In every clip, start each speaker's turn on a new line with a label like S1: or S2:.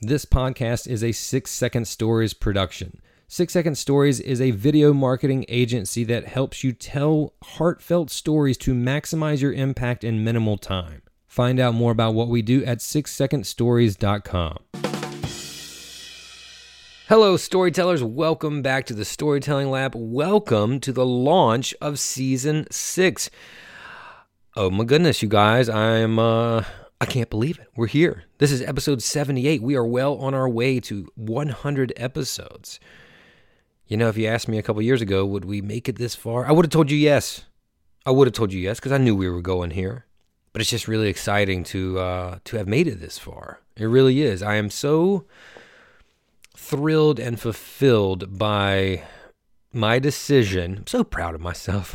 S1: This podcast is a Six Second Stories production. Six Second Stories is a video marketing agency that helps you tell heartfelt stories to maximize your impact in minimal time. Find out more about what we do at sixsecondstories.com. Hello, storytellers. Welcome back to the Storytelling Lab. Welcome to the launch of season six. Oh my goodness, you guys. I'm uh I can't believe it. We're here. This is episode 78. We are well on our way to 100 episodes. You know, if you asked me a couple years ago, would we make it this far? I would have told you yes. I would have told you yes because I knew we were going here. But it's just really exciting to uh, to have made it this far. It really is. I am so thrilled and fulfilled by my decision. I'm so proud of myself.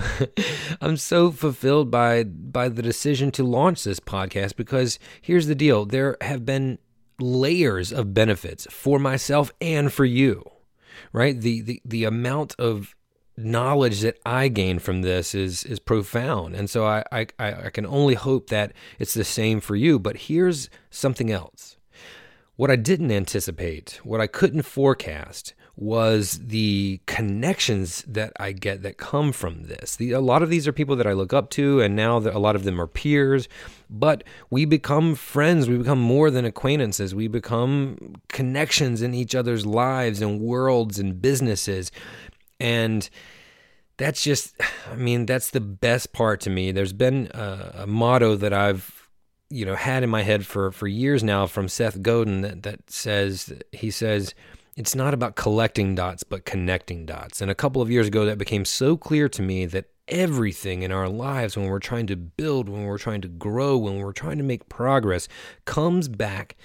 S1: I'm so fulfilled by by the decision to launch this podcast because here's the deal. There have been layers of benefits for myself and for you. Right? The the the amount of knowledge that I gain from this is is profound. And so I, I I can only hope that it's the same for you. But here's something else. What I didn't anticipate, what I couldn't forecast, was the connections that I get that come from this. The, a lot of these are people that I look up to, and now a lot of them are peers, but we become friends. We become more than acquaintances. We become connections in each other's lives and worlds and businesses. And that's just, I mean, that's the best part to me. There's been a, a motto that I've you know had in my head for for years now from Seth Godin that that says he says it's not about collecting dots, but connecting dots. And a couple of years ago, that became so clear to me that everything in our lives, when we're trying to build, when we're trying to grow, when we're trying to make progress, comes back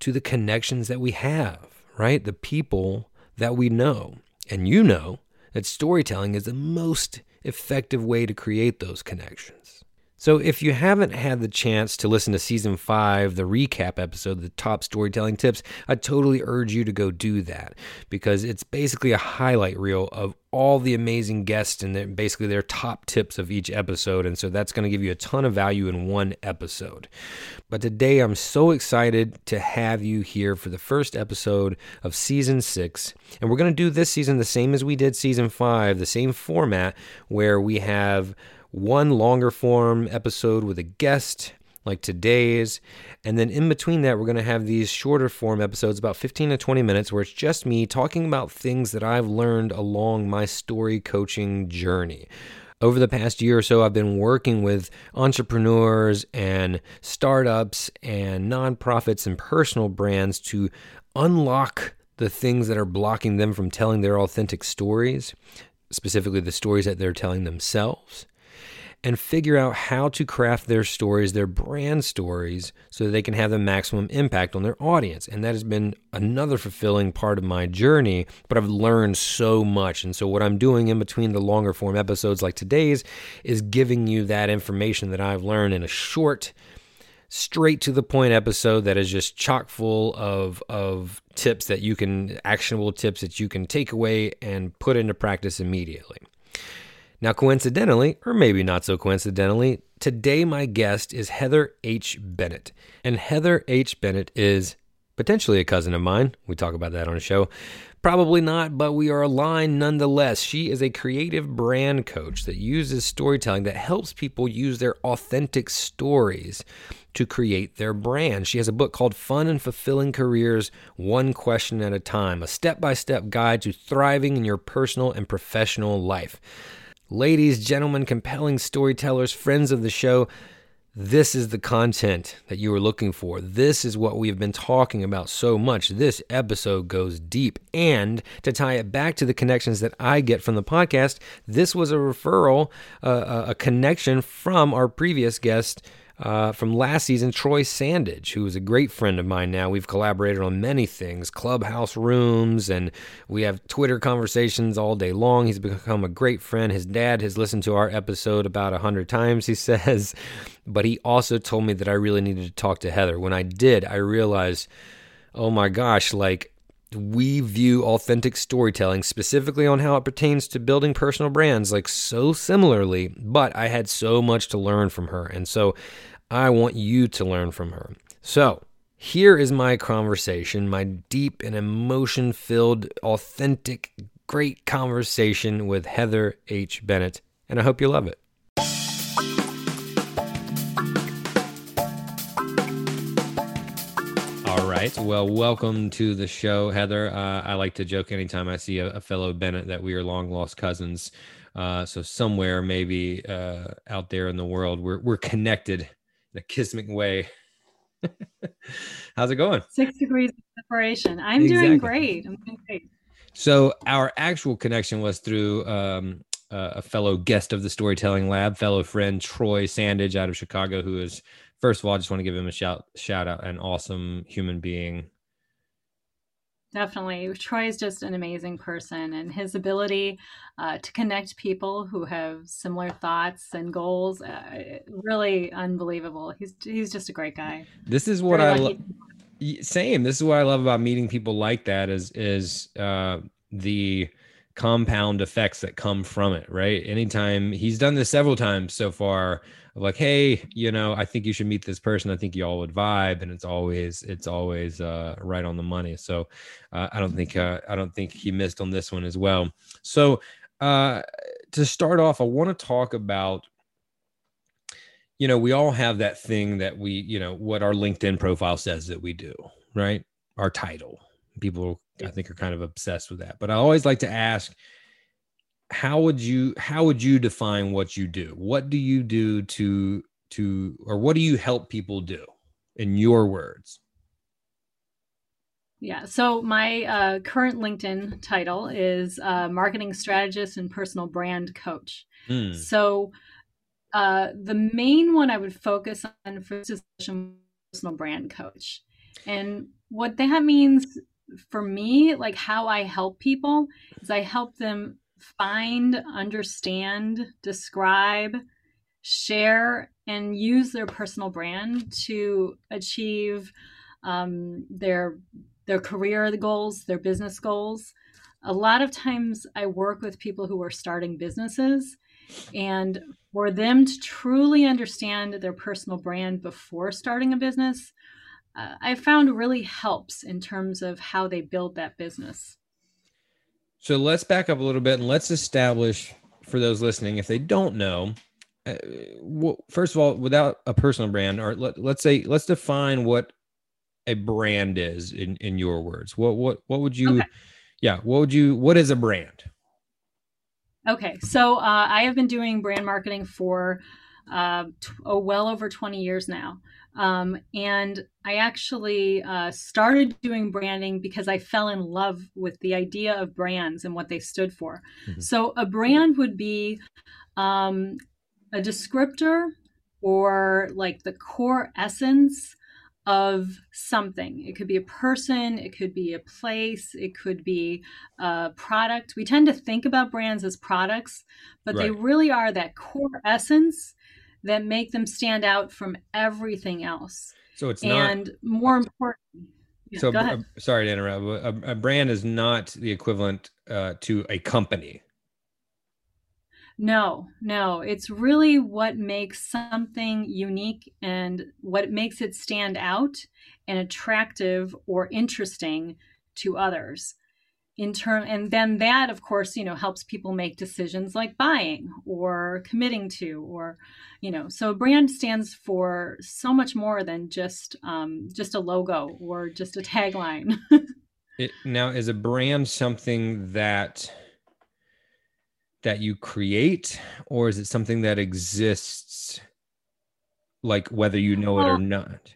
S1: to the connections that we have, right? The people that we know. And you know that storytelling is the most effective way to create those connections. So, if you haven't had the chance to listen to season five, the recap episode, the top storytelling tips, I totally urge you to go do that because it's basically a highlight reel of all the amazing guests and basically their top tips of each episode. And so that's going to give you a ton of value in one episode. But today I'm so excited to have you here for the first episode of season six. And we're going to do this season the same as we did season five, the same format where we have one longer form episode with a guest like today's. And then in between that, we're going to have these shorter form episodes, about 15 to 20 minutes, where it's just me talking about things that I've learned along my story coaching journey. Over the past year or so, I've been working with entrepreneurs and startups and nonprofits and personal brands to unlock the things that are blocking them from telling their authentic stories, specifically the stories that they're telling themselves and figure out how to craft their stories, their brand stories, so that they can have the maximum impact on their audience. And that has been another fulfilling part of my journey, but I've learned so much. And so, what I'm doing in between the longer form episodes like today's is giving you that information that I've learned in a short, straight to the point episode that is just chock full of of tips that you can actionable tips that you can take away and put into practice immediately. Now, coincidentally, or maybe not so coincidentally, today my guest is Heather H. Bennett. And Heather H. Bennett is potentially a cousin of mine. We talk about that on a show. Probably not, but we are aligned nonetheless. She is a creative brand coach that uses storytelling that helps people use their authentic stories to create their brand. She has a book called Fun and Fulfilling Careers One Question at a Time, a step by step guide to thriving in your personal and professional life. Ladies, gentlemen, compelling storytellers, friends of the show, this is the content that you were looking for. This is what we have been talking about so much. This episode goes deep. And to tie it back to the connections that I get from the podcast, this was a referral, uh, a connection from our previous guest, uh, from last season, Troy Sandidge, who is a great friend of mine now. We've collaborated on many things, clubhouse rooms, and we have Twitter conversations all day long. He's become a great friend. His dad has listened to our episode about a hundred times, he says. But he also told me that I really needed to talk to Heather. When I did, I realized, oh my gosh, like we view authentic storytelling specifically on how it pertains to building personal brands like so similarly but i had so much to learn from her and so i want you to learn from her so here is my conversation my deep and emotion filled authentic great conversation with heather h bennett and i hope you love it right. Well, welcome to the show, Heather. Uh, I like to joke anytime I see a, a, fellow Bennett that we are long lost cousins. Uh, so somewhere, maybe uh, out there in the world, we're we're connected in a kismic way. How's it going?
S2: Six degrees of separation. I'm exactly. doing great. I'm doing great.
S1: So our actual connection was through um, a fellow guest of the Storytelling Lab, fellow friend Troy Sandidge out of Chicago, who is first of all, I just want to give him a shout shout out, an awesome human being.
S2: Definitely. Troy is just an amazing person, and his ability uh, to connect people who have similar thoughts and goals uh, really unbelievable. He's he's just a great guy.
S1: This is what Very I love. Same. This is what I love about meeting people like that. Is is uh, the compound effects that come from it, right? Anytime he's done this several times so far like, hey, you know, I think you should meet this person. I think you all would vibe, and it's always it's always uh, right on the money. So uh, I don't think uh, I don't think he missed on this one as well. So uh, to start off, I want to talk about. You know, we all have that thing that we, you know, what our LinkedIn profile says that we do, right? Our title. People, I think, are kind of obsessed with that. But I always like to ask, how would you how would you define what you do? What do you do to to or what do you help people do in your words?
S2: Yeah so my uh, current linkedin title is uh, marketing strategist and personal brand coach. Mm. so uh, the main one i would focus on for this is personal brand coach. And what that means for me like how i help people is i help them find, understand, describe, share and use their personal brand to achieve um, their their career goals, their business goals. A lot of times I work with people who are starting businesses and for them to truly understand their personal brand before starting a business, uh, I found really helps in terms of how they build that business.
S1: So let's back up a little bit and let's establish for those listening, if they don't know, uh, well, first of all, without a personal brand, or let, let's say, let's define what a brand is in, in your words. What, what, what would you, okay. yeah, what would you, what is a brand?
S2: Okay. So uh, I have been doing brand marketing for uh, t- oh, well over 20 years now. Um, and I actually uh, started doing branding because I fell in love with the idea of brands and what they stood for. Mm-hmm. So, a brand would be um, a descriptor or like the core essence of something. It could be a person, it could be a place, it could be a product. We tend to think about brands as products, but right. they really are that core essence that make them stand out from everything else.
S1: So it's not.
S2: and more important.
S1: Yeah, so uh, sorry to interrupt. A, a, brand is not the equivalent uh, to a company.
S2: No, no, it's really what makes something unique and what makes it stand out and attractive or interesting to others in turn and then that of course you know helps people make decisions like buying or committing to or you know so a brand stands for so much more than just um, just a logo or just a tagline.
S1: It, now is a brand something that that you create or is it something that exists like whether you know it or not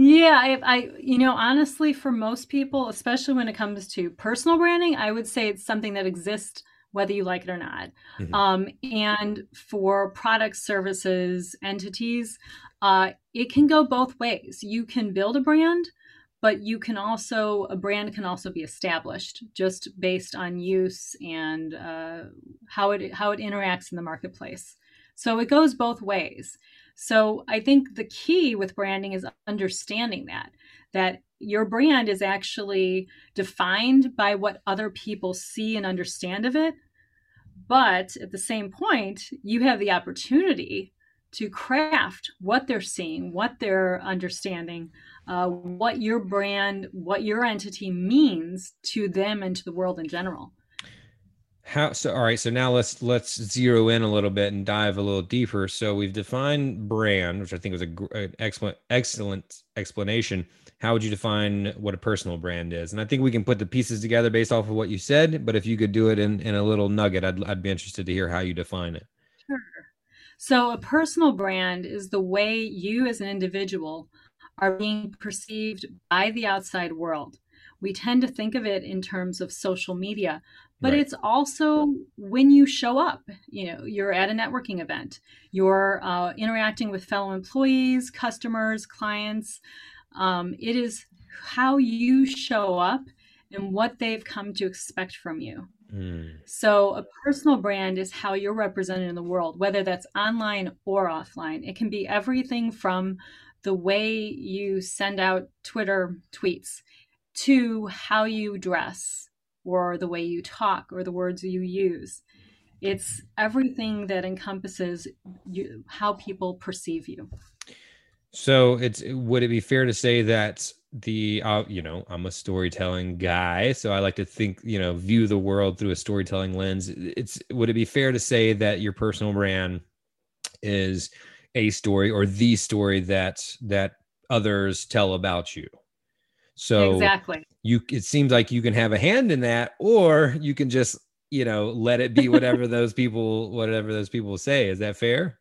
S2: yeah, I, I, you know, honestly, for most people, especially when it comes to personal branding, I would say it's something that exists whether you like it or not. Mm-hmm. Um, and for products, services, entities, uh, it can go both ways. You can build a brand, but you can also a brand can also be established just based on use and uh, how it how it interacts in the marketplace. So it goes both ways. So I think the key with branding is understanding that that your brand is actually defined by what other people see and understand of it. But at the same point, you have the opportunity to craft what they're seeing, what they're understanding, uh, what your brand, what your entity means to them and to the world in general
S1: how so all right so now let's let's zero in a little bit and dive a little deeper. So we've defined brand which i think was a, an excellent excellent explanation. How would you define what a personal brand is? And i think we can put the pieces together based off of what you said but if you could do it in in a little nugget i'd, I'd be interested to hear how you define it.
S2: Sure. So a personal brand is the way you as an individual are being perceived by the outside world. We tend to think of it in terms of social media but right. it's also when you show up you know you're at a networking event you're uh, interacting with fellow employees customers clients um, it is how you show up and what they've come to expect from you mm. so a personal brand is how you're represented in the world whether that's online or offline it can be everything from the way you send out twitter tweets to how you dress or the way you talk or the words you use. It's everything that encompasses you, how people perceive you.
S1: So it's would it be fair to say that the uh, you know I'm a storytelling guy, so I like to think you know view the world through a storytelling lens. It's would it be fair to say that your personal brand is a story or the story that that others tell about you? So
S2: exactly,
S1: you it seems like you can have a hand in that, or you can just you know let it be whatever those people whatever those people say. Is that fair?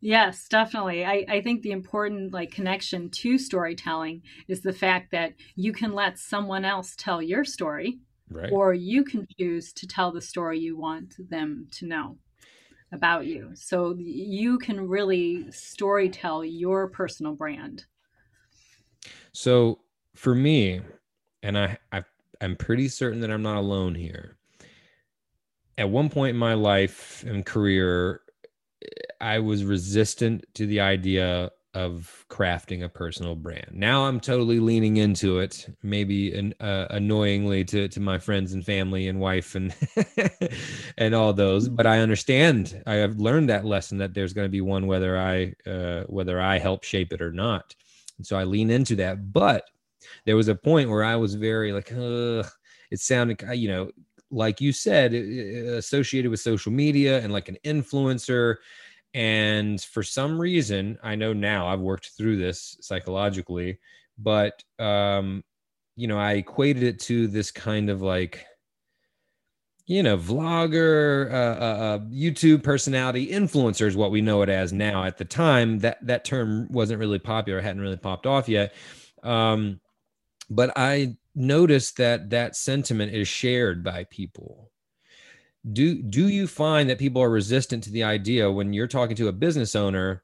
S2: Yes, definitely. I, I think the important like connection to storytelling is the fact that you can let someone else tell your story, right. or you can choose to tell the story you want them to know about you. So you can really story tell your personal brand.
S1: So for me, and I, I I'm pretty certain that I'm not alone here. At one point in my life and career, I was resistant to the idea of crafting a personal brand. Now I'm totally leaning into it, maybe an, uh, annoyingly to to my friends and family and wife and and all those. But I understand. I have learned that lesson that there's going to be one whether I uh, whether I help shape it or not. And so I lean into that. But there was a point where I was very like, Ugh. it sounded, you know, like you said, associated with social media and like an influencer and for some reason, I know now I've worked through this psychologically, but um, you know, I equated it to this kind of like, you know, vlogger, uh, uh, uh, YouTube personality, influencer is what we know it as now. At the time, that that term wasn't really popular, hadn't really popped off yet. Um, but I noticed that that sentiment is shared by people do do you find that people are resistant to the idea when you're talking to a business owner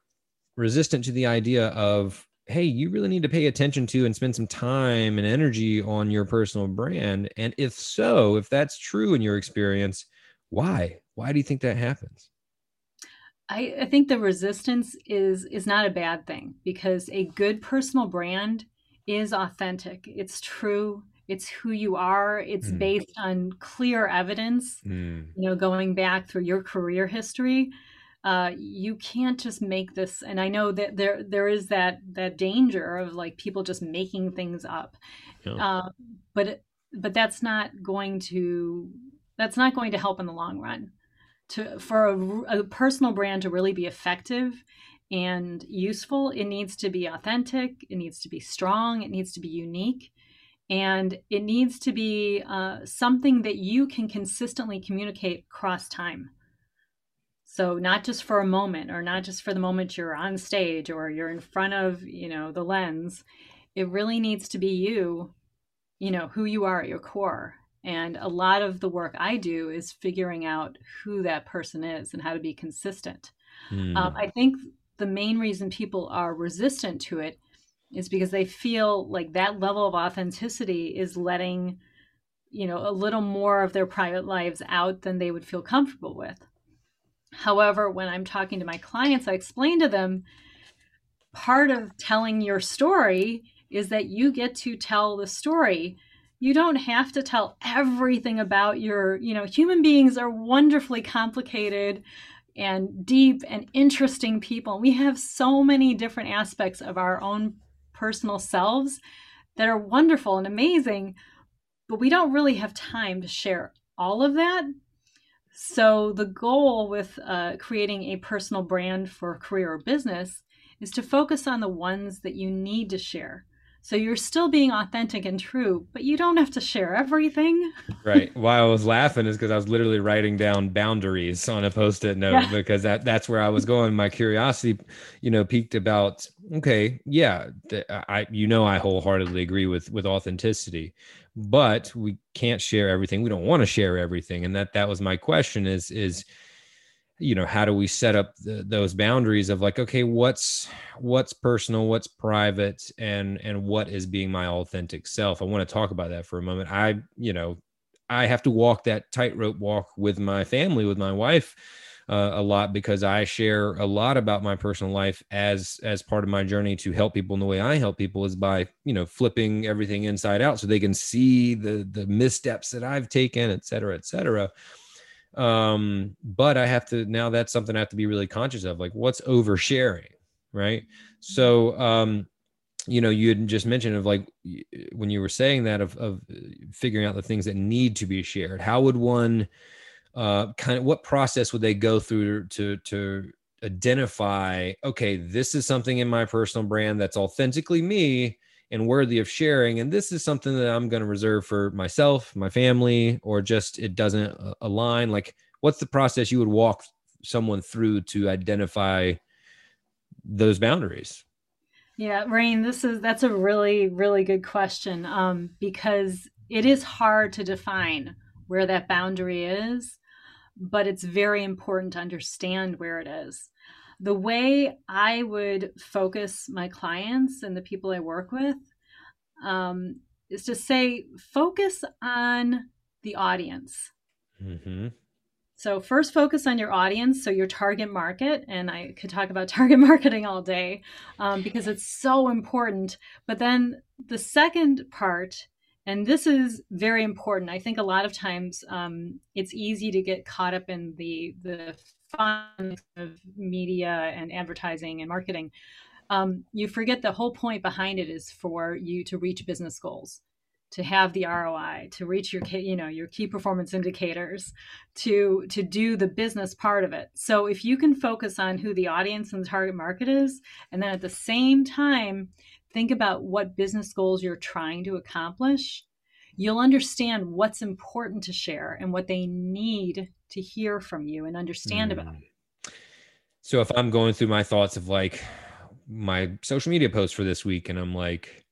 S1: resistant to the idea of hey you really need to pay attention to and spend some time and energy on your personal brand. And if so if that's true in your experience why? Why do you think that happens?
S2: I, I think the resistance is is not a bad thing because a good personal brand is authentic. It's true. It's who you are. It's mm. based on clear evidence mm. you know going back through your career history uh, you can't just make this and i know that there there is that that danger of like people just making things up. Yeah. uh, but but that's not going to that's not going to help in the long run. To for a, a personal brand to really be effective and useful it needs to be authentic it needs to be strong it needs to be unique and it needs to be uh, something that you can consistently communicate across time so not just for a moment or not just for the moment you're on stage or you're in front of you know the lens. It really needs to be you you know who you are at your core. And a lot of the work i do is figuring out who that person is and how to be consistent. Mm. um, i think the main reason people are resistant to it is because they feel like that level of authenticity is letting you know a little more of their private lives out than they would feel comfortable with however when i'm talking to my clients i explain to them part of telling your story is that you get to tell the story you don't have to tell everything about your you know human beings are wonderfully complicated and deep and interesting people we have so many different aspects of our own personal selves that are wonderful and amazing, but we don't really have time to share all of that. So, the goal with uh, creating a personal brand for career or business is to focus on the ones that you need to share. So you're still being authentic and true, but you don't have to share everything.
S1: right. Why I was laughing is because I was literally writing down boundaries on a post-it note yeah. because that that's where I was going. My curiosity, you know, peaked about okay, yeah, I you know I wholeheartedly agree with with authenticity, but we can't share everything. We don't want to share everything, and that that was my question is is you know how do we set up the, those boundaries of like okay what's what's personal what's private and and what is being my authentic self? I want to talk about that for a moment. I you know i have to walk that tightrope walk with my family with my wife uh, a lot because i share a lot about my personal life as as part of my journey to help people. And the way i help people is by you know flipping everything inside out so they can see the the missteps that i've taken et cetera et cetera. Um but i have to now that's something i have to be really conscious of like what's oversharing right? So um you know you had just mentioned of like when you were saying that of, of figuring out the things that need to be shared how would one uh kind of what process would they go through to to identify okay this is something in my personal brand that's authentically me and worthy of sharing. And this is something that I'm going to reserve for myself, my family, or just it doesn't uh, align. Like, what's the process you would walk someone through to identify those boundaries?
S2: Yeah, Rain, this is that's a really really good question um, because it is hard to define where that boundary is, but it's very important to understand where it is the way I would focus my clients and the people I work with um, is to say, focus on the audience. Mm-hmm. So, first, focus on your audience, so your target market. And I could talk about target marketing all day um, because it's so important. But then the second part, and this is very important, I think a lot of times um, it's easy to get caught up in the, the fun of media and advertising and marketing. Um, you forget the whole point behind it is for you to reach business goals to have the ROI, to reach your you know your key performance indicators, to to do the business part of it. So if you can focus on who the audience and the target market is, and then at the same time think about what business goals you're trying to accomplish, you'll understand what's important to share and what they need to hear from you and understand mm. about.
S1: So if I'm going through my thoughts of like my social media post for this week and I'm like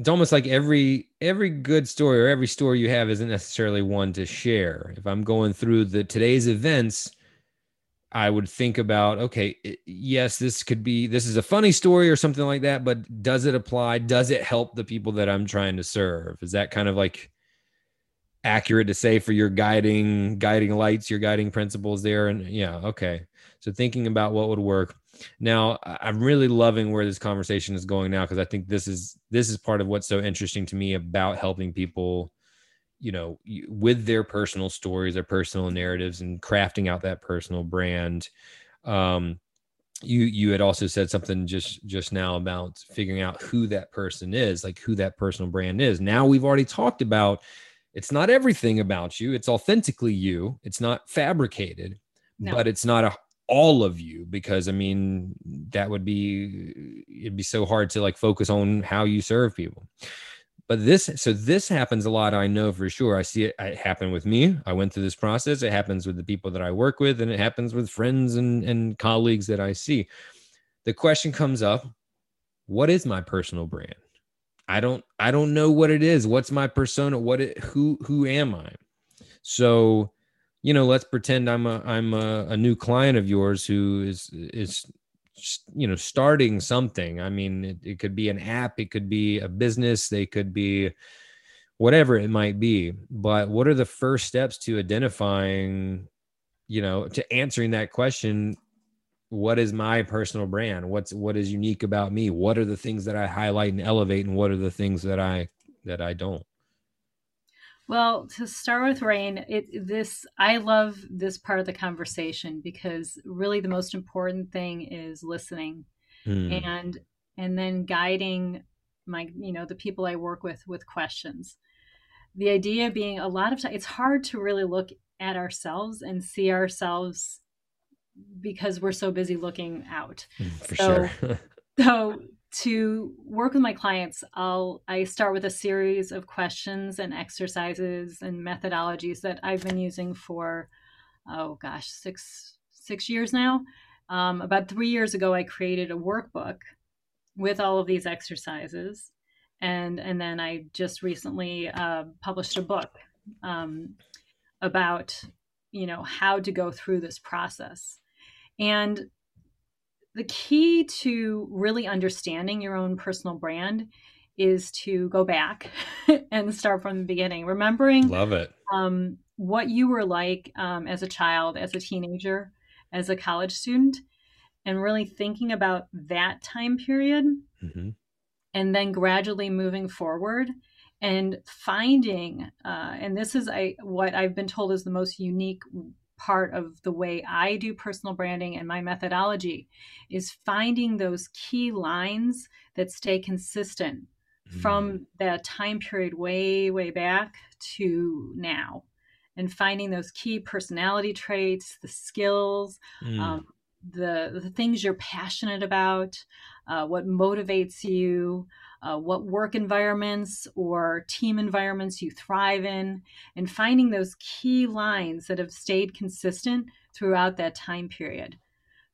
S1: it's almost like every every good story or every story you have isn't necessarily one to share if i'm going through the today's events i would think about okay yes this could be this is a funny story or something like that but does it apply? Does it help the people that i'm trying to serve? Is that kind of like accurate to say for your guiding guiding lights your guiding principles there? And yeah okay. So thinking about what would work. Now, I'm really loving where this conversation is going now because I think this is this is part of what's so interesting to me about helping people, you know, with their personal stories, their personal narratives, and crafting out that personal brand. Um, you you had also said something just just now about figuring out who that person is, like who that personal brand is. Now we've already talked about it's not everything about you; it's authentically you. It's not fabricated, no. but it's not a all of you because i mean that would be it'd be so hard to like focus on how you serve people but this so this happens a lot i know for sure. I see it, it happen with me. I went through this process. It happens with the people that i work with and it happens with friends and, and colleagues that i see. The question comes up what is my personal brand? I don't i don't know what it is. What's my persona? What it who who am i? So you know, let's pretend I'm a I'm a, a new client of yours who is is you know starting something. I mean, it, it could be an app, it could be a business, they could be whatever it might be. But what are the first steps to identifying, you know, to answering that question? What is my personal brand? What's what is unique about me? What are the things that I highlight and elevate, and what are the things that I that I don't?
S2: Well, to start with Rain, it this I love this part of the conversation because really the most important thing is listening mm. and and then guiding my you know the people I work with with questions. The idea being a lot of time it's hard to really look at ourselves and see ourselves because we're so busy looking out.
S1: Mm, for so, sure.
S2: so to work with my clients i'll i start with a series of questions and exercises and methodologies that i've been using for oh gosh six six years now. Um, about three years ago i created a workbook with all of these exercises and and then i just recently uh, published a book um, about you know how to go through this process. And the key to really understanding your own personal brand is to go back and start from the beginning remembering
S1: love it
S2: um, what you were like um, as a child as a teenager as a college student and really thinking about that time period mm-hmm. and then gradually moving forward and finding uh, and this is I, what i've been told is the most unique part of the way I do personal branding and my methodology is finding those key lines that stay consistent mm. from that time period way, way back to now. And finding those key personality traits, the skills, mm. um, the, the things you're passionate about, uh, what motivates you, uh, what work environments or team environments you thrive in, and finding those key lines that have stayed consistent throughout that time period.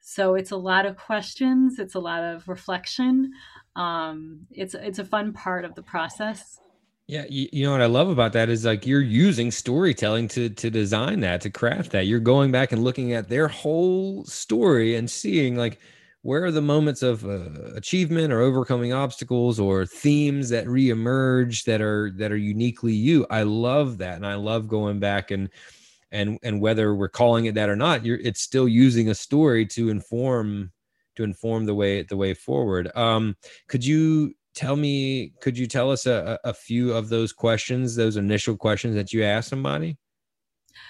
S2: So it's a lot of questions, it's a lot of reflection. Um, it's it's a fun part of the process.
S1: Yeah, you, you know what I love about that is like you're using storytelling to to design that, to craft that. You're going back and looking at their whole story and seeing like where are the moments of uh, achievement or overcoming obstacles or themes that reemerge that are that are uniquely you? I love that and i love going back and and and whether we're calling it that or not you're it's still using a story to inform to inform the way the way forward. Um could you tell me could you tell us a, a few of those questions those initial questions that you asked somebody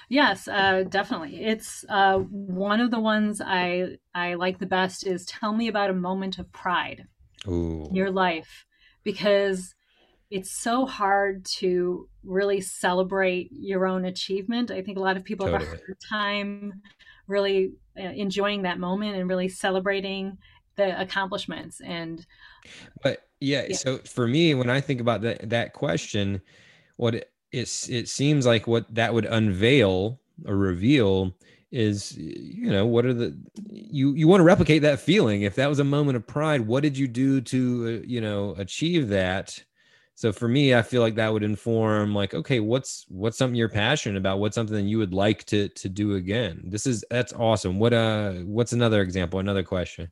S2: yes uh, definitely it's uh, one of the ones i i like the best is tell me about a moment of pride Ooh. in your life because it's so hard to really celebrate your own achievement. I think a lot of people totally. have a hard time really uh, enjoying that moment and really celebrating the accomplishments and
S1: but yeah, yeah, so for me when i think about that that question what it, it's it seems like what that would unveil or reveal is you know what are the you you want to replicate that feeling. If that was a moment of pride what did you do to uh, you know achieve that? So for me i feel like that would inform like okay what's what's something you're passionate about? What's something you would like to to do again? This is that's awesome. What uh what's another example another question?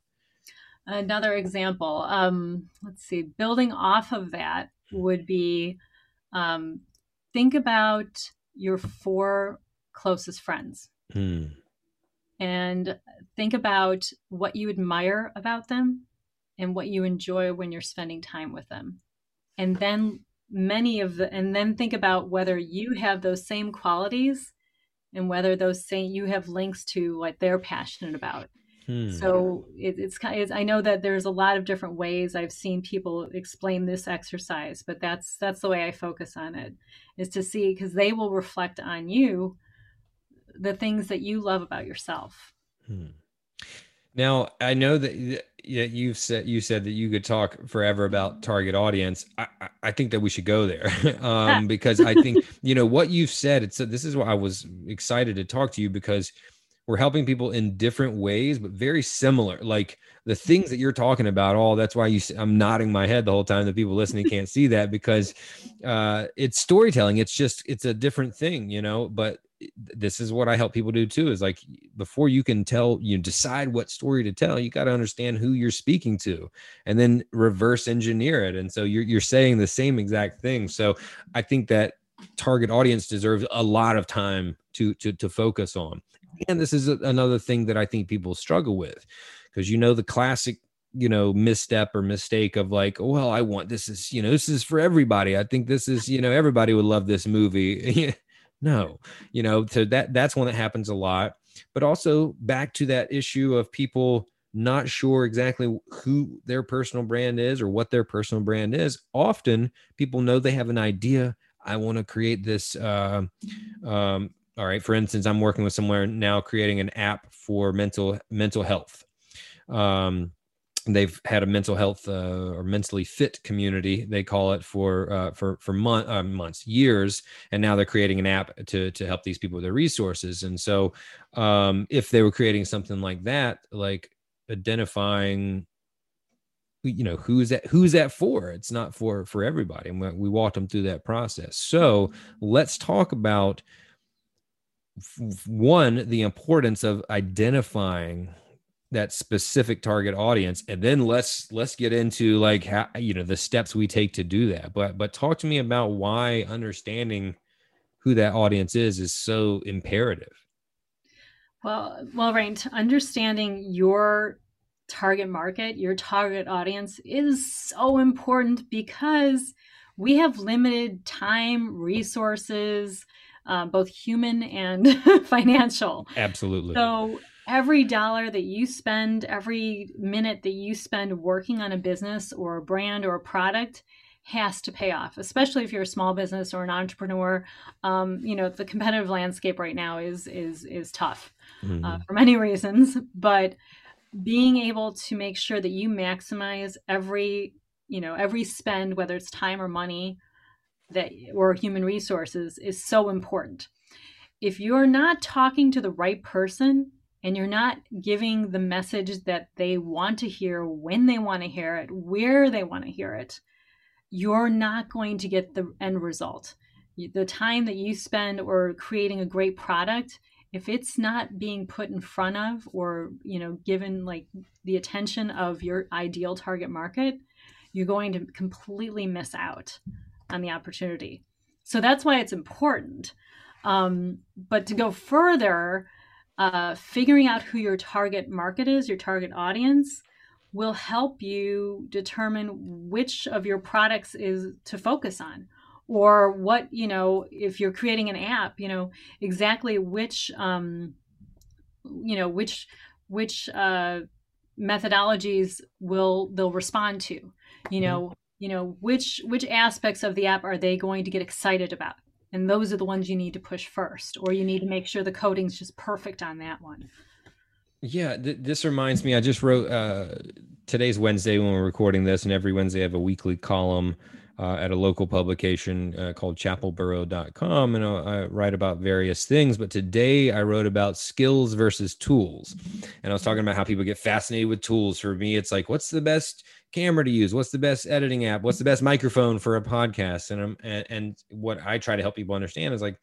S2: Another example um let's see building off of that would be um think about your four closest friends. Hmm. and think about what you admire about them and what you enjoy when you're spending time with them. And then many of the and then think about whether you have those same qualities and whether those same you have links to what they're passionate about hmm. so it, it's kind of i know that there's a lot of different ways i've seen people explain this exercise but that's that's the way i focus on it is to see because they will reflect on you the things that you love about yourself hmm.
S1: now i know that yeah, you've said you said that you could talk forever about target audience. I, I think that we should go there um, because I think you know what you've said. It's this is why I was excited to talk to you because we're helping people in different ways, but very similar. Like the things that you're talking about, all that's why you. I'm nodding my head the whole time. The people listening can't see that because uh, it's storytelling. It's just it's a different thing, you know. But this is what I help people do too is like before you can tell you decide what story to tell you got to understand who you're speaking to and then reverse engineer it and so you're you're saying the same exact thing so I think that target audience deserves a lot of time to to to focus on and this is another thing that I think people struggle with because you know the classic you know misstep or mistake of like oh, well i want this is you know this is for everybody i think this is you know everybody would love this movie No, you know, so that that's one that happens a lot. But also back to that issue of people not sure exactly who their personal brand is or what their personal brand is. Often people know they have an idea. I want to create this. Uh, um, all right, for instance, I'm working with somewhere now creating an app for mental mental health. Um, they've had a mental health uh, or mentally fit community they call it for uh, for for month, uh, months years and now they're creating an app to to help these people with their resources. And so um, if they were creating something like that like identifying you know who's that who's that for? It's not for for everybody and we walked them through that process. So let's talk about one the importance of identifying that specific target audience and then let's let's get into like how you know the steps we take to do that. But but talk to me about why understanding who that audience is is so imperative.
S2: Well well right understanding your target market your target audience is so important because we have limited time resources uh, both human and financial
S1: absolutely
S2: so every dollar that you spend, every minute that you spend working on a business or a brand or a product has to pay off, especially if you're a small business or an entrepreneur. Um, you know, the competitive landscape right now is is is tough mm-hmm. uh, for many reasons, but being able to make sure that you maximize every you know every spend, whether it's time or money, that or human resources, is so important. If you're not talking to the right person and you're not giving the message that they want to hear when they want to hear it, where they want to hear it, you're not going to get the end result. The time that you spend or creating a great product, if it's not being put in front of or, you know, given like the attention of your ideal target market, you're going to completely miss out on the opportunity. So that's why it's important Um, but to go further, uh, figuring out who your target market is, your target audience, will help you determine which of your products is to focus on or what you know if you're creating an app you know exactly which um you know which which uh methodologies will they'll respond to you mm-hmm. know. You know which which aspects of the app are they going to get excited about and those are the ones you need to push first or you need to make sure the coding's just perfect on that one
S1: yeah, th- this reminds me. I just wrote uh, today's Wednesday when we're recording this, and every Wednesday I have a weekly column uh, at a local publication uh, called chapelboro.com, and I write about various things. But today I wrote about skills versus tools, and I was talking about how people get fascinated with tools. For me, it's like, what's the best camera to use? What's the best editing app? What's the best microphone for a podcast? And I'm and, and what I try to help people understand is like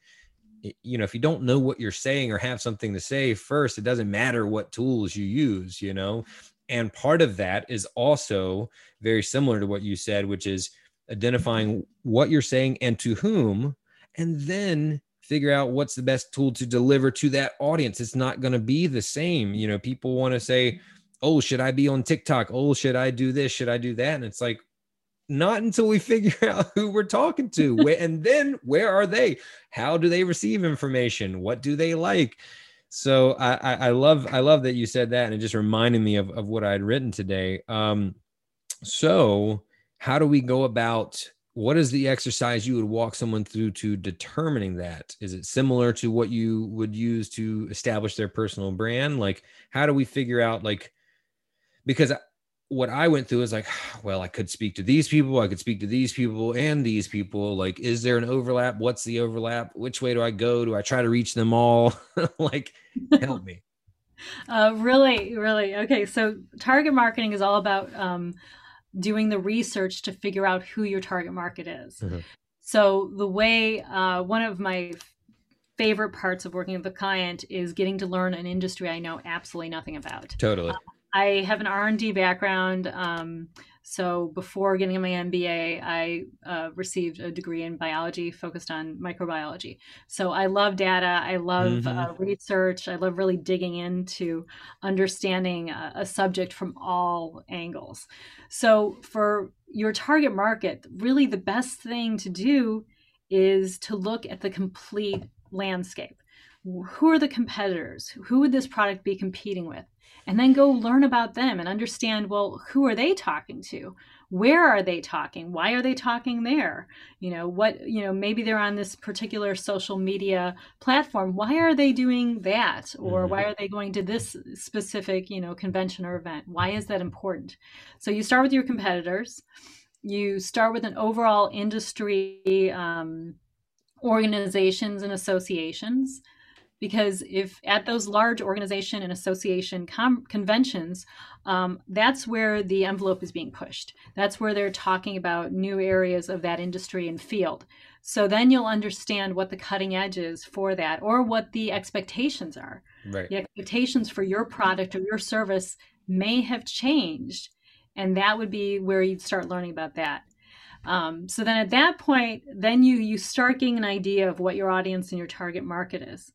S1: you know if you don't know what you're saying or have something to say first it doesn't matter what tools you use you know and part of that is also very similar to what you said which is identifying what you're saying and to whom and then figure out what's the best tool to deliver to that audience it's not going to be the same you know people want to say oh should i be on tiktok? Oh should i do this? Should i do that? And it's like not until we figure out who we're talking to. And then where are they? How do they receive information? What do they like? So I, I, love i love that you said that and it just reminded me of, of what i had written today. Um so how do we go about what is the exercise you would walk someone through to determining that? Is it similar to what you would use to establish their personal brand? Like how do we figure out like because what I went through is like, well, I could speak to these people, I could speak to these people and these people. Like, is there an overlap? What's the overlap? Which way do I go? Do I try to reach them all? like, help me.
S2: Uh, really, really. Okay. So, target marketing is all about um, doing the research to figure out who your target market is. Mm-hmm. So, the way uh, one of my favorite parts of working with a client is getting to learn an industry I know absolutely nothing about.
S1: Totally. Uh,
S2: I have an R and D background. Um, so before getting my MBA, I uh, received a degree in biology focused on microbiology. So I love data. I love mm-hmm. uh, research. I love really digging into understanding a, a subject from all angles. So for your target market, really the best thing to do is to look at the complete landscape. Who are the competitors? Who would this product be competing with? And then go learn about them and understand well who are they talking to? Where are they talking? Why are they talking there? You know what you know maybe they're on this particular social media platform. Why are they doing that? Or mm-hmm. why are they going to this specific you know convention or event? Why is that important? So you start with your competitors. You start with an overall industry um, organizations and associations because if at those large organization and association com- conventions um, that's where the envelope is being pushed. That's where they're talking about new areas of that industry and field. So then you'll understand what the cutting edge is for that or what the expectations are.
S1: Right.
S2: The expectations for your product or your service may have changed and that would be where you'd start learning about that. Um, so then at that point then you you start getting an idea of what your audience and your target market is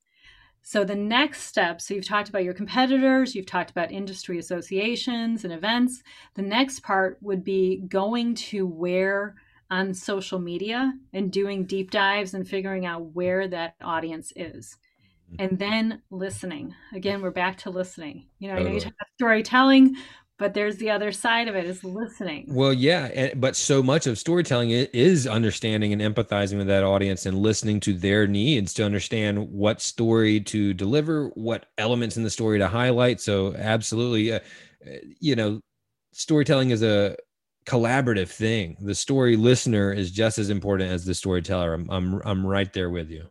S2: so the next step, so you've talked about your competitors, you've talked about industry associations and events. The next part would be going to where on social media and doing deep dives and figuring out where that audience is. Mm-hmm. And then listening. Again, we're back to listening. You know. I know you talk about storytelling, but there's the other side of it is listening.
S1: Well yeah but so much of storytelling is understanding and empathizing with that audience and listening to their needs to understand what story to deliver what elements in the story to highlight. So absolutely uh, you know storytelling is a collaborative thing. The story listener is just as important as the storyteller. I'm i'm, I'm right there with you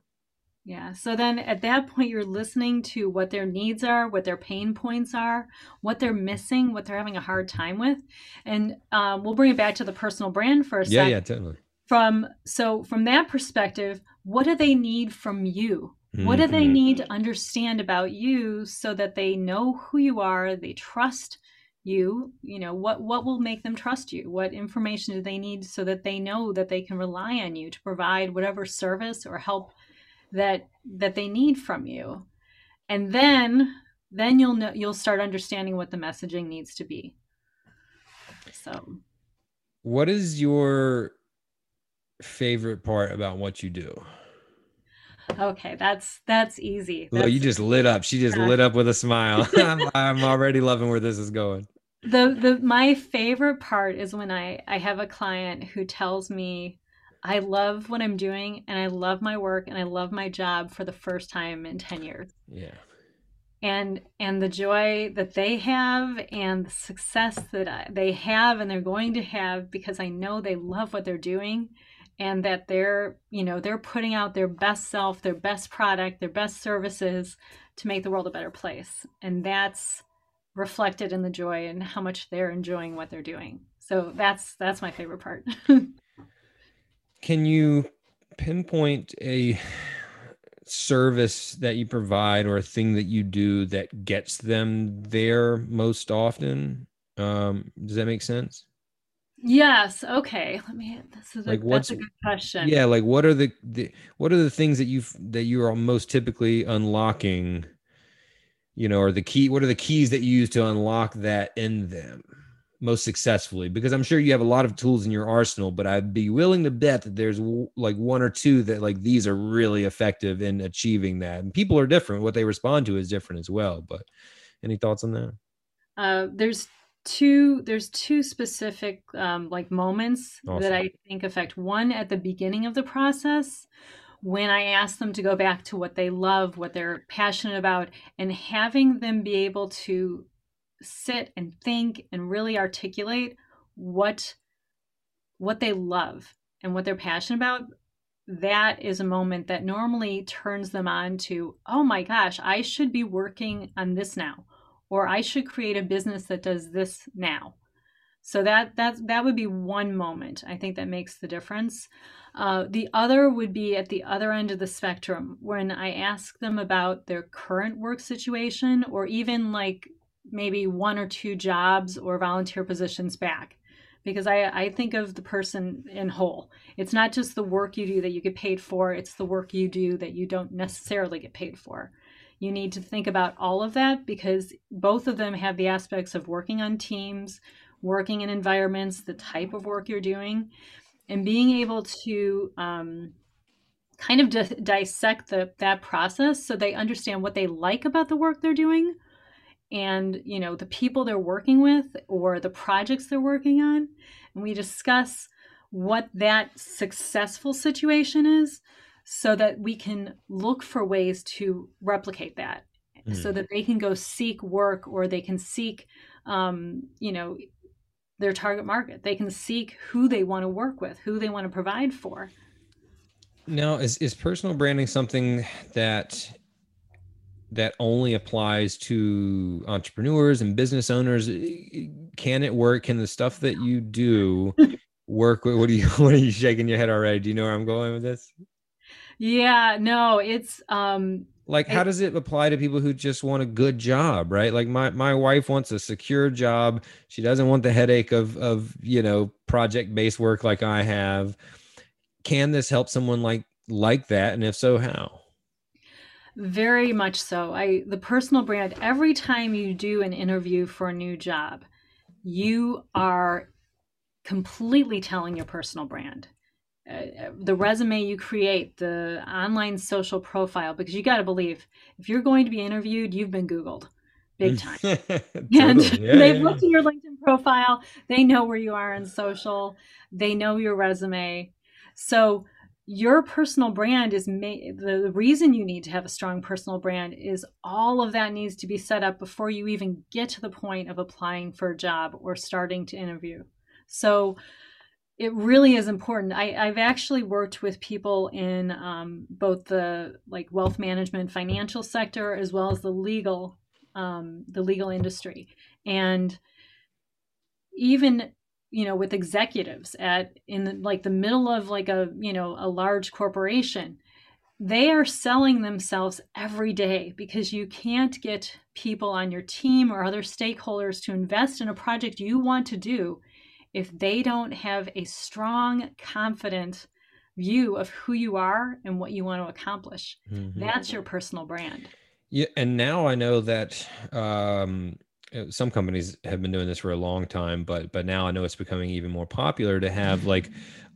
S2: yeah. So then at that point, you're listening to what their needs are, what their pain points are, what they're missing, what they're having a hard time with. And um, we'll bring it back to the personal brand for a
S1: yeah,
S2: second.
S1: Yeah, totally.
S2: From so from that perspective, what do they need from you? Mm-hmm. What do they mm-hmm. need to understand about you so that they know who you are, they trust you, you know, what what will make them trust you? What information do they need so that they know that they can rely on you to provide whatever service or help that that they need from you. And then then you'll know you'll start understanding what the messaging needs to be. So.
S1: What is your favorite part about what you do?
S2: Okay that's that's easy.
S1: That's, you just lit up. She just lit up with a smile. I'm, I'm already loving where this is going.
S2: The the my favorite part is when i i have a client who tells me I love what I'm doing and I love my work and I love my job for the first time in 10 years.
S1: Yeah.
S2: And and the joy that they have and the success that I, they have and they're going to have because I know they love what they're doing and that they're, you know, they're putting out their best self, their best product, their best services to make the world a better place. And that's reflected in the joy and how much they're enjoying what they're doing. So that's that's my favorite part.
S1: can you pinpoint a service that you provide or a thing that you do that gets them there most often? Um, does that make sense?
S2: Yes. Okay. Let me. This is a, like what's a good question.
S1: Yeah. Like what are the, the what are the things that you that you are most typically unlocking? You know, or the key. What are the keys that you use to unlock that in them? Most successfully because i'm sure you have a lot of tools in your arsenal but i'd be willing to bet that there's like one or two that like these are really effective in achieving that. And people are different. What they respond to is different as well but any thoughts on that?
S2: Uh, there's two there's two specific um, like moments awesome. that i think affect one at the beginning of the process. When i ask them to go back to what they love what they're passionate about and having them be able to sit and think and really articulate what what they love and what they're passionate about that is a moment that normally turns them on to oh my gosh i should be working on this now or i should create a business that does this now. So that that that would be one moment i think that makes the difference. Uh, the other would be at the other end of the spectrum when i ask them about their current work situation or even like maybe one or two jobs or volunteer positions back because I, I think of the person in whole. It's not just the work you do that you get paid for, it's the work you do that you don't necessarily get paid for. You need to think about all of that because both of them have the aspects of working on teams, working in environments, the type of work you're doing, and being able to um, kind of di- dissect the, that process so they understand what they like about the work they're doing and you know the people they're working with or the projects they're working on and we discuss what that successful situation is so that we can look for ways to replicate that mm-hmm. so that they can go seek work or they can seek um, you know their target market they can seek who they want to work with who they want to provide for
S1: now is, is personal branding something that that only applies to entrepreneurs and business owners. Can it work? Can the stuff that you do work what are you what are you shaking your head already? Do you know where i'm going with this?
S2: Yeah no it's um
S1: like how does it apply to people who just want a good job right? Like my my wife wants a secure job. She doesn't want the headache of of you know project based work like i have. Can this help someone like like that? And if so how
S2: very much so. I the personal brand every time you do an interview for a new job, you are completely telling your personal brand. Uh, the resume you create, the online social profile, because you got to believe if you're going to be interviewed, you've been Googled big time. and yeah, they've yeah. looked at your LinkedIn profile, they know where you are in social, they know your resume. So your personal brand is the reason you need to have a strong personal brand is all of that needs to be set up before you even get to the point of applying for a job or starting to interview. So it really is important. I, have actually worked with people in um, both the like wealth management financial sector as well as the legal um, the legal industry. And even you know with executives at in the, like the middle of like a you know a large corporation they are selling themselves every day because you can't get people on your team or other stakeholders to invest in a project you want to do if they don't have a strong confident view of who you are and what you want to accomplish. Mm-hmm. That's your personal brand.
S1: Yeah, and now I know that um, some companies have been doing this for a long time, but but now I know it's becoming even more popular to have like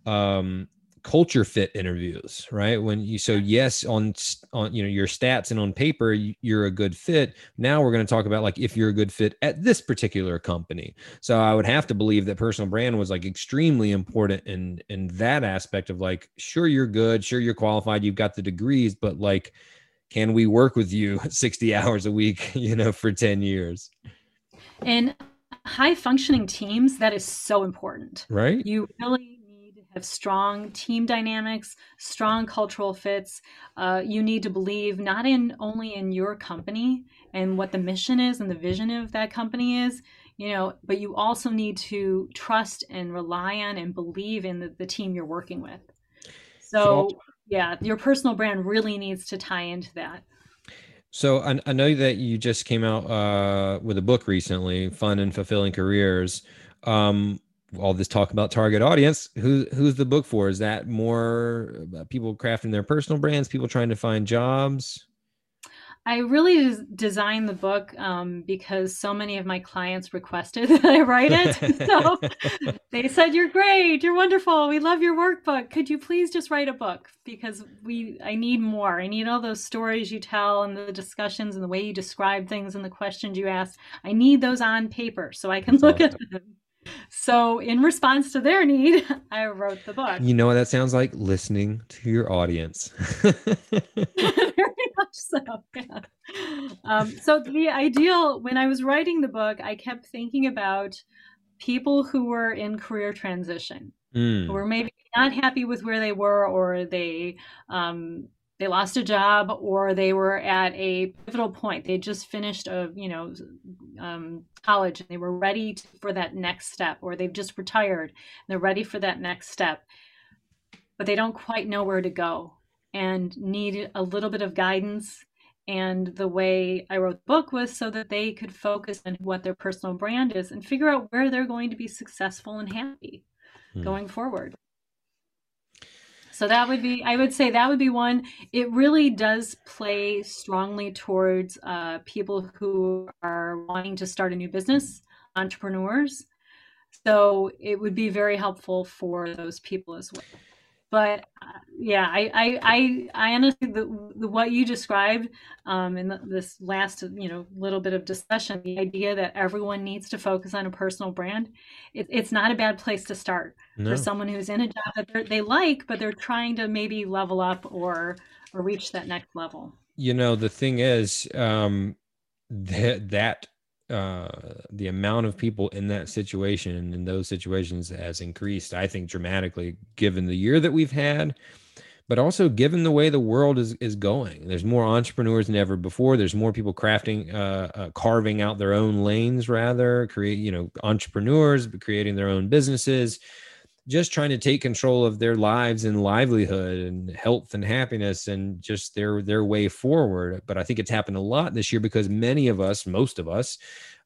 S1: um, culture fit interviews right? When you so yes on on you know your stats and on paper you're a good fit. Now we're going to talk about like if you're a good fit at this particular company. So i would have to believe that personal brand was like extremely important in in that aspect of like sure you're good sure you're qualified you've got the degrees but like can we work with you 60 hours a week you know for 10 years
S2: in high functioning teams that is so important
S1: right
S2: you really need to have strong team dynamics, strong cultural fits. Uh, you need to believe not in only in your company and what the mission is and the vision of that company is, you know, but you also need to trust and rely on and believe in the, the team you're working with. So, yeah, your personal brand really needs to tie into that.
S1: So I, I know that you just came out uh, with a book recently, "Fun and Fulfilling Careers." Um, all this talk about target audience who who's the book for is that more people crafting their personal brands people trying to find jobs
S2: i really designed the book um, because so many of my clients requested that i write it. So they said you're great you're wonderful we love your workbook. Could you please just write a book? Because we i need more. I need all those stories you tell and the discussions and the way you describe things and the questions you ask. I need those on paper so i can That's look awesome. at them so, in response to their need, I wrote the book.
S1: You know what that sounds like? Listening to your audience.
S2: Very much so. Yeah. Um, so, the ideal, when I was writing the book, I kept thinking about people who were in career transition, mm. who were maybe not happy with where they were, or they um, they lost a job or they were at a pivotal point. They just finished a you know um, college and they were ready to, for that next step or they've just retired. And they're ready for that next step but they don't quite know where to go and need a little bit of guidance. And the way i wrote the book was so that they could focus on what their personal brand is and figure out where they're going to be successful and happy hmm. going forward so that would be, I would say that would be one. It really does play strongly towards uh, people who are wanting to start a new business, entrepreneurs. So it would be very helpful for those people as well but uh, yeah, I, I, I, I honestly, the, the, what you described um, in the, this last, you know, little bit of discussion, the idea that everyone needs to focus on a personal brand, it, it's not a bad place to start no. for someone who's in a job that they like, but they're trying to maybe level up or, or reach that next level.
S1: You know, the thing is, um, that, that uh, the amount of people in that situation in those situations has increased, I think, dramatically given the year that we've had, but also given the way the world is is going. There's more entrepreneurs than ever before. There's more people crafting, uh, uh, carving out their own lanes, rather create, you know, entrepreneurs creating their own businesses, just trying to take control of their lives and livelihood and health and happiness and just their their way forward. But i think it's happened a lot this year because many of us most of us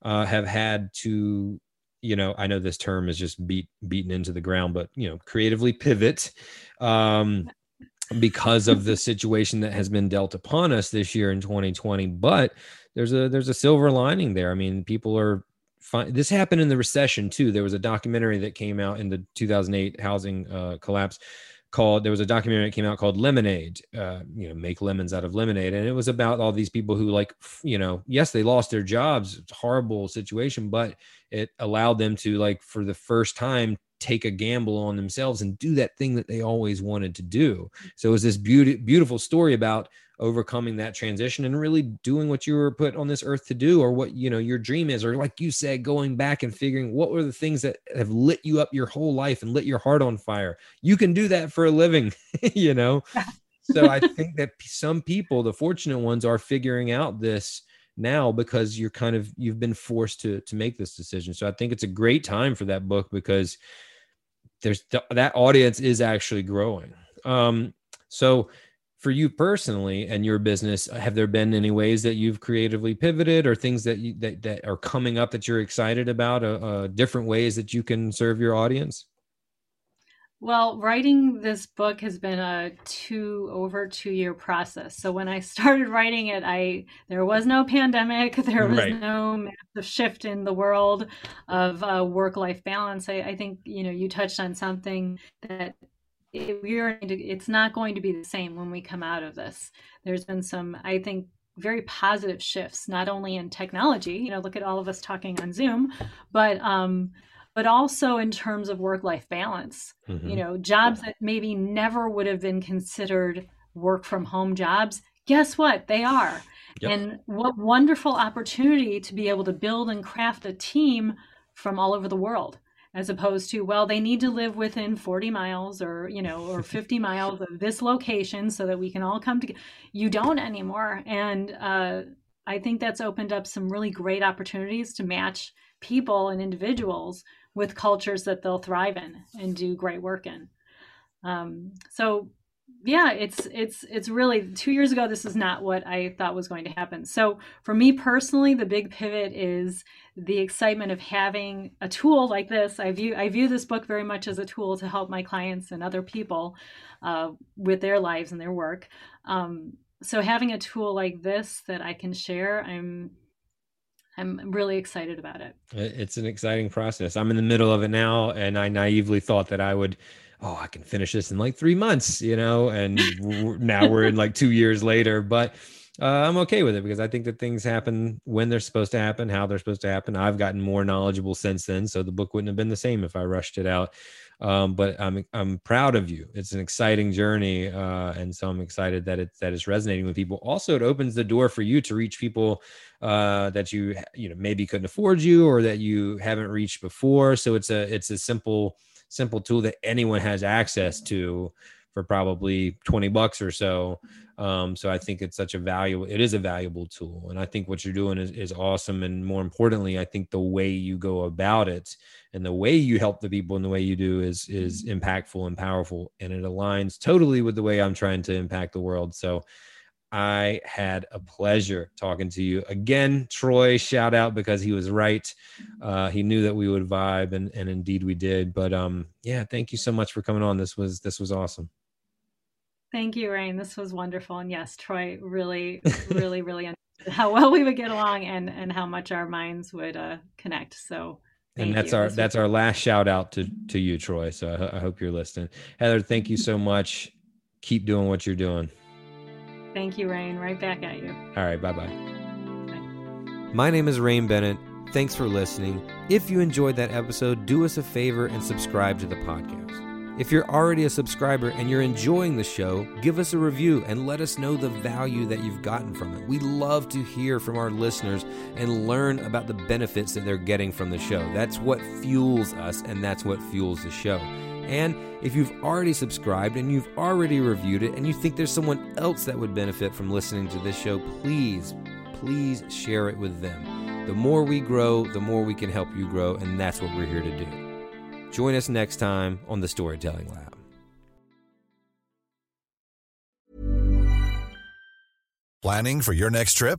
S1: uh, have had to you know i know this term is just beat beaten into the ground but you know creatively pivot um because of the situation that has been dealt upon us this year in 2020 but there's a there's a silver lining there. I mean people are this happened in the recession too. There was a documentary that came out in the 2008 housing uh, collapse called there was a documentary that came out called lemonade uh, you know make lemons out of lemonade. And it was about all these people who like you know yes they lost their jobs. Horrible situation but it allowed them to like for the first time take a gamble on themselves and do that thing that they always wanted to do. So it was this beauty, beautiful story about overcoming that transition and really doing what you were put on this earth to do or what you know your dream is. Or like you said going back and figuring what were the things that have lit you up your whole life and lit your heart on fire. You can do that for a living you know? So i think that some people the fortunate ones are figuring out this now because you're kind of you've been forced to to make this decision. So i think it's a great time for that book because there's that audience is actually growing. Um so for you personally and your business have there been any ways that you've creatively pivoted or things that you that, that are coming up that you're excited about uh, uh, different ways that you can serve your audience
S2: Well, writing this book has been a two over two year process. So when I started writing it, I there was no pandemic, there was right. no massive shift in the world of uh, work life balance. I, I, think you know you touched on something that it, we're it's not going to be the same when we come out of this. There's been some, I think, very positive shifts, not only in technology. You know, look at all of us talking on Zoom, but um, but also in terms of work life balance. Mm-hmm. You know, jobs that maybe never would have been considered work from home jobs, guess what? They are. Yep. And what wonderful opportunity to be able to build and craft a team from all over the world as opposed to well they need to live within 40 miles or you know or 50 miles of this location so that we can all come together you don't anymore and uh, i think that's opened up some really great opportunities to match people and individuals with cultures that they'll thrive in and do great work in. Um, so yeah, it's it's it's really two years ago. This is not what I thought was going to happen. So for me personally, the big pivot is the excitement of having a tool like this. I view I view this book very much as a tool to help my clients and other people uh, with their lives and their work. Um, so having a tool like this that I can share, I'm I'm really excited about it.
S1: It's an exciting process. I'm in the middle of it now, and I naively thought that I would, oh, I can finish this in like three months, you know, and now we're in like two years later. But uh, I'm okay with it because I think that things happen when they're supposed to happen, how they're supposed to happen. I've gotten more knowledgeable since then, so the book wouldn't have been the same if I rushed it out. Um, but I'm I'm proud of you. It's an exciting journey, uh, and so I'm excited that it's that it's resonating with people. Also, it opens the door for you to reach people uh, that you you know maybe couldn't afford you or that you haven't reached before. So it's a it's a simple simple tool that anyone has access to for probably 20 bucks or so. Um, so I think it's such a valuable, it is a valuable tool. And I think what you're doing is, is awesome. And more importantly, I think the way you go about it and the way you help the people and the way you do is, is impactful and powerful. And it aligns totally with the way I'm trying to impact the world. So I had a pleasure talking to you again. Troy, shout out because he was right. Uh, he knew that we would vibe, and, and indeed we did. But um, yeah, thank you so much for coming on. This was this was awesome.
S2: Thank you, Rain. This was wonderful. And yes, Troy really, really, really understood how well we would get along and and how much our minds would uh, connect. So
S1: and that's you. our that's was- our last shout out to to you, Troy. So I, I hope you're listening. Heather, thank you so much. Keep doing what you're doing.
S2: Thank you, Rain. Right back at you.
S1: All right. Bye bye. My name is Rain Bennett. Thanks for listening. If you enjoyed that episode, do us a favor and subscribe to the podcast. If you're already a subscriber and you're enjoying the show, give us a review and let us know the value that you've gotten from it. We love to hear from our listeners and learn about the benefits that they're getting from the show. That's what fuels us and that's what fuels the show. And if you've already subscribed and you've already reviewed it and you think there's someone else that would benefit from listening to this show, please, please share it with them. The more we grow, the more we can help you grow, and that's what we're here to do. Join us next time on the Storytelling Lab.
S3: Planning for your next trip?